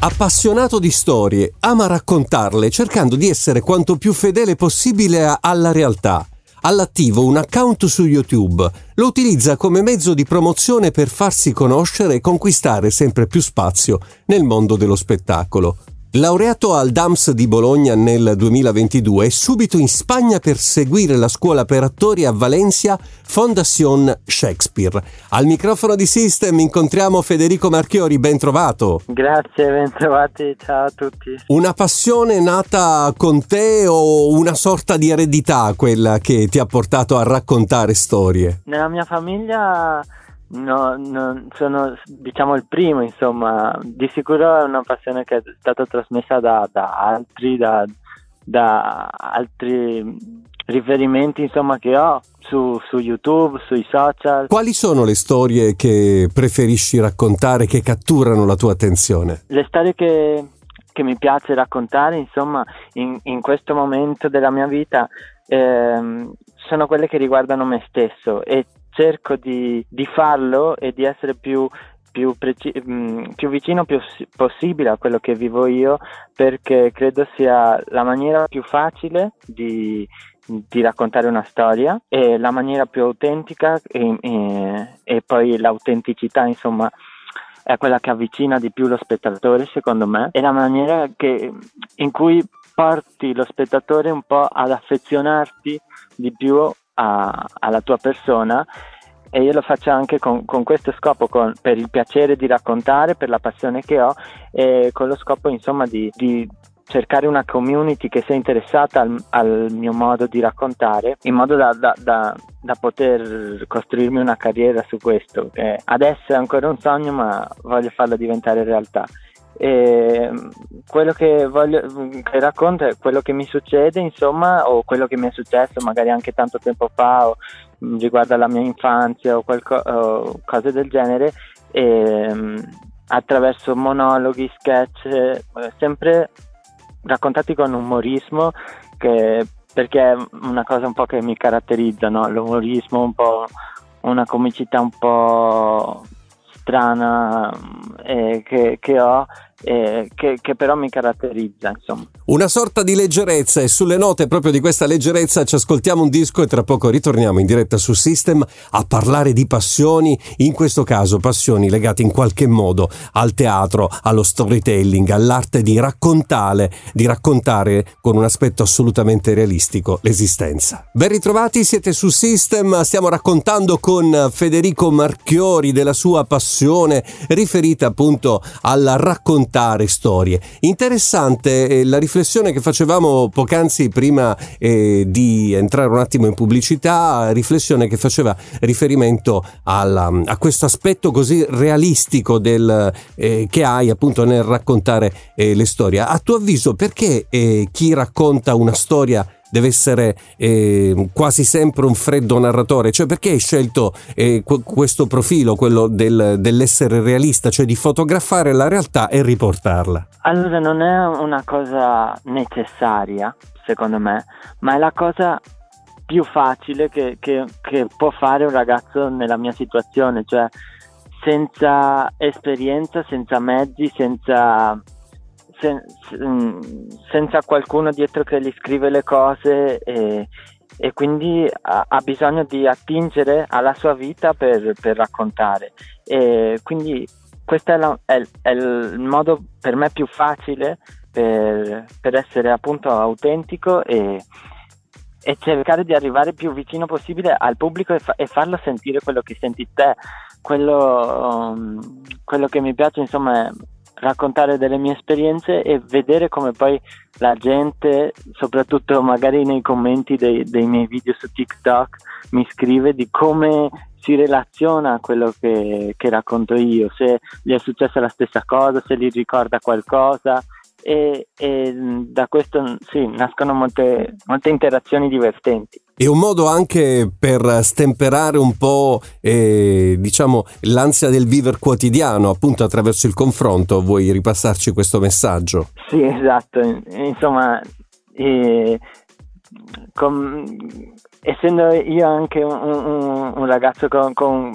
Appassionato di storie, ama raccontarle cercando di essere quanto più fedele possibile alla realtà. All'attivo un account su YouTube, lo utilizza come mezzo di promozione per farsi conoscere e conquistare sempre più spazio nel mondo dello spettacolo. Laureato al DAMS di Bologna nel 2022 e subito in Spagna per seguire la scuola per attori a Valencia Fondation Shakespeare. Al microfono di System incontriamo Federico Marchiori, ben trovato. Grazie, ben trovati, ciao a tutti. Una passione nata con te o una sorta di eredità quella che ti ha portato a raccontare storie? Nella mia famiglia No, no, sono diciamo il primo, insomma, di sicuro è una passione che è stata trasmessa da, da altri, da, da, altri riferimenti insomma, che ho su, su, YouTube, sui social. Quali sono le storie che preferisci raccontare, che catturano la tua attenzione? Le storie che, che mi piace raccontare, insomma, in, in, questo momento della mia vita ehm, sono quelle che riguardano me stesso e cerco di, di farlo e di essere più, più, preci- mm, più vicino più possibile a quello che vivo io perché credo sia la maniera più facile di, di raccontare una storia e la maniera più autentica e, e, e poi l'autenticità insomma è quella che avvicina di più lo spettatore secondo me. È la maniera che, in cui porti lo spettatore un po' ad affezionarti di più a, alla tua persona e io lo faccio anche con, con questo scopo, con, per il piacere di raccontare, per la passione che ho e con lo scopo insomma di, di cercare una community che sia interessata al, al, mio modo di raccontare in modo da, da, da, da poter costruirmi una carriera su questo. Eh, adesso è ancora un sogno ma voglio farlo diventare realtà. E quello che, voglio, che racconto è quello che mi succede, insomma, o quello che mi è successo magari anche tanto tempo fa, o riguarda la mia infanzia o, qualco, o cose del genere, e, attraverso monologhi, sketch, eh, sempre raccontati con umorismo, che, perché è una cosa un po' che mi caratterizza, no? l'umorismo, un po' una comicità un po' strana eh, che, che ho eh, che, che, però mi caratterizza. Insomma. Una sorta di leggerezza e sulle note proprio di questa leggerezza ci ascoltiamo un disco e tra poco ritorniamo in diretta su System a parlare di passioni, in questo caso passioni legate in qualche modo al teatro, allo storytelling, all'arte di raccontare, di raccontare con un aspetto assolutamente realistico l'esistenza. Ben ritrovati, siete su System, stiamo raccontando con Federico Marchiori della sua passione riferita appunto raccontare raccontare storie. Interessante eh, la riflessione che facevamo poc'anzi prima eh, di entrare un attimo in pubblicità, riflessione che faceva riferimento alla, a questo aspetto così realistico del, eh, che hai appunto nel raccontare eh, le storie. A tuo avviso perché eh, chi racconta una storia deve essere eh, quasi sempre un freddo narratore? Cioè perché hai scelto eh, questo profilo, quello del, dell'essere realista, cioè di fotografare la realtà e riportarla? Allora non è una cosa necessaria, secondo me, ma è la cosa più facile che, che, che può fare un ragazzo nella mia situazione, cioè senza esperienza, senza mezzi, senza sen, sen, senza qualcuno dietro che gli scrive le cose e, e quindi ha, ha, bisogno di attingere alla sua vita per, per raccontare. E quindi questo è, la, è, è, il modo per me più facile per, per essere appunto autentico e, e, cercare di arrivare più vicino possibile al pubblico e, fa, e farlo sentire quello che senti te. Quello, um, quello che mi piace insomma è raccontare delle mie esperienze e vedere come poi la gente, soprattutto magari nei commenti dei, dei miei video su TikTok, mi scrive di come si relaziona a quello che, che racconto io, se gli è successa la stessa cosa, se gli ricorda qualcosa e, e da questo sì, nascono molte, molte interazioni divertenti. È un modo anche per stemperare un po' eh, diciamo l'ansia del vivere quotidiano, appunto attraverso il confronto. Vuoi ripassarci questo messaggio? Sì, esatto. Insomma, eh, com, essendo io anche un, un, un ragazzo con, con mm,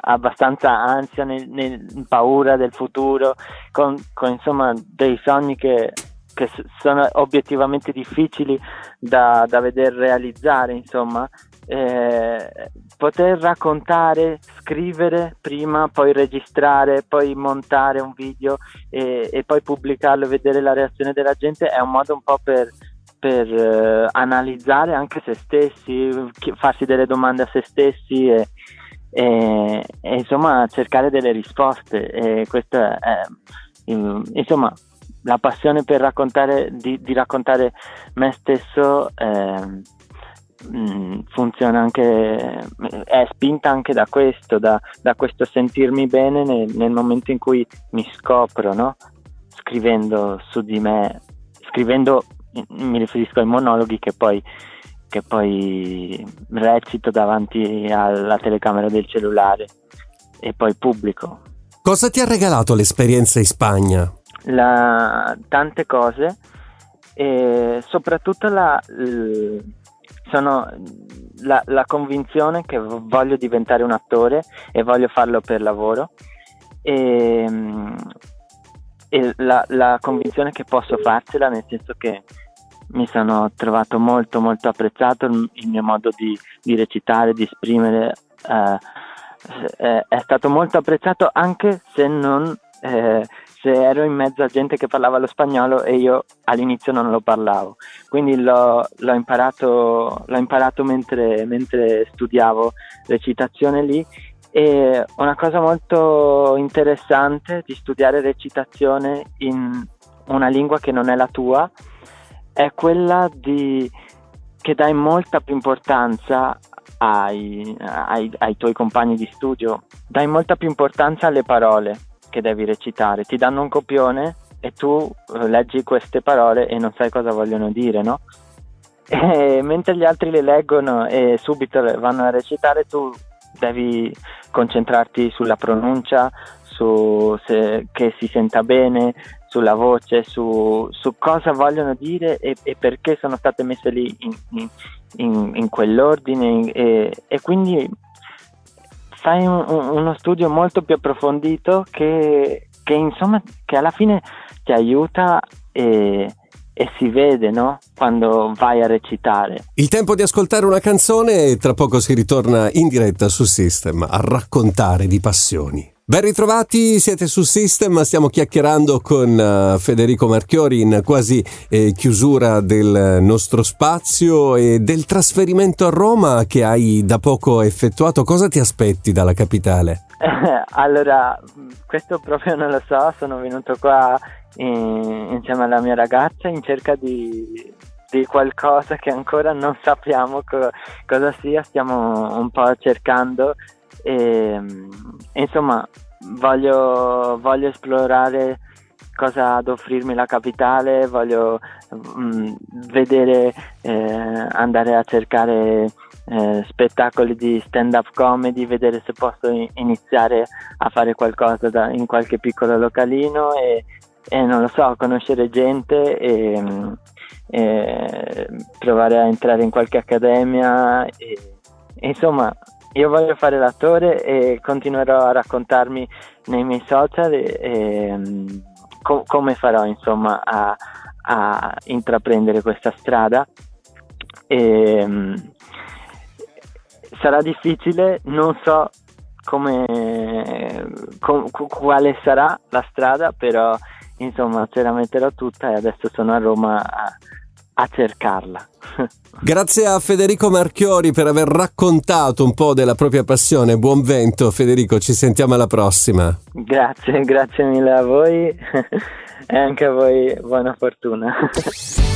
abbastanza ansia, nel, nel, paura del futuro, con, con insomma dei sogni che, che, sono obiettivamente difficili da, da veder realizzare, insomma. Eh, poter raccontare, scrivere prima, poi registrare, poi montare un video e, e poi pubblicarlo e vedere la reazione della gente è un modo un po' per per eh, analizzare anche se stessi, farsi delle domande a se stessi e, e, e insomma cercare delle risposte. E questa è, insomma, la passione per raccontare, di, di raccontare me stesso eh, funziona anche, è spinta anche da questo, da, da questo sentirmi bene nel, nel, momento in cui mi scopro, no? scrivendo su di me, scrivendo mi riferisco ai monologhi che poi, che poi recito davanti alla telecamera del cellulare e poi pubblico. Cosa ti ha regalato l'esperienza in Spagna? La, tante cose e soprattutto la, sono la, la, convinzione che voglio diventare un attore e voglio farlo per lavoro e, e la, la, convinzione che posso farcela nel senso che mi sono trovato molto molto apprezzato il, mio modo di, di, recitare, di esprimere eh, è, è, stato molto apprezzato anche se non eh, se ero in mezzo a gente che parlava lo spagnolo e io all'inizio non lo parlavo. Quindi l'ho, l'ho imparato, l'ho imparato mentre, mentre studiavo recitazione lì. E una cosa molto interessante di studiare recitazione in una lingua che non è la tua è quella di, che dai molta più importanza ai, ai, ai, tuoi compagni di studio, dai molta più importanza alle parole che devi recitare, ti danno un copione e tu eh, leggi queste parole e non sai cosa vogliono dire, no? E mentre gli altri le leggono e subito vanno a recitare, tu devi concentrarti sulla pronuncia, su se, che si senta bene, sulla voce, su, su cosa vogliono dire e, e, perché sono state messe lì in, in, in quell'ordine e, e, quindi fai un, uno studio molto più approfondito che, che, insomma che alla fine ti aiuta e, e si vede no? quando vai a recitare. Il tempo di ascoltare una canzone e tra poco si ritorna in diretta su System a raccontare di passioni. Ben ritrovati, siete su System, stiamo chiacchierando con uh, Federico Marchiori in quasi eh, chiusura del nostro spazio e del trasferimento a Roma che hai da poco effettuato. Cosa ti aspetti dalla capitale? allora, questo proprio non lo so, sono venuto qua in, insieme alla mia ragazza in cerca di, di qualcosa che ancora non sappiamo co- cosa sia, stiamo un po' cercando e, insomma voglio, voglio esplorare cosa ad offrirmi la capitale, voglio mh, mm, vedere, eh, andare a cercare eh, spettacoli di stand up comedy, vedere se posso iniziare a fare qualcosa da, in qualche piccolo localino e, e, non lo so, conoscere gente e, e provare a entrare in qualche accademia e, insomma io voglio fare l'attore e continuerò a raccontarmi nei miei social e, e mm, co- come farò insomma a, a, intraprendere questa strada. E, mm, sarà difficile, non so come, com, quale sarà la strada, però insomma ce la metterò tutta e adesso sono a Roma a, a cercarla. Grazie a Federico Marchiori per aver raccontato un po' della propria passione. Buon vento Federico, ci sentiamo alla prossima. Grazie, grazie mille a voi e anche a voi buona fortuna.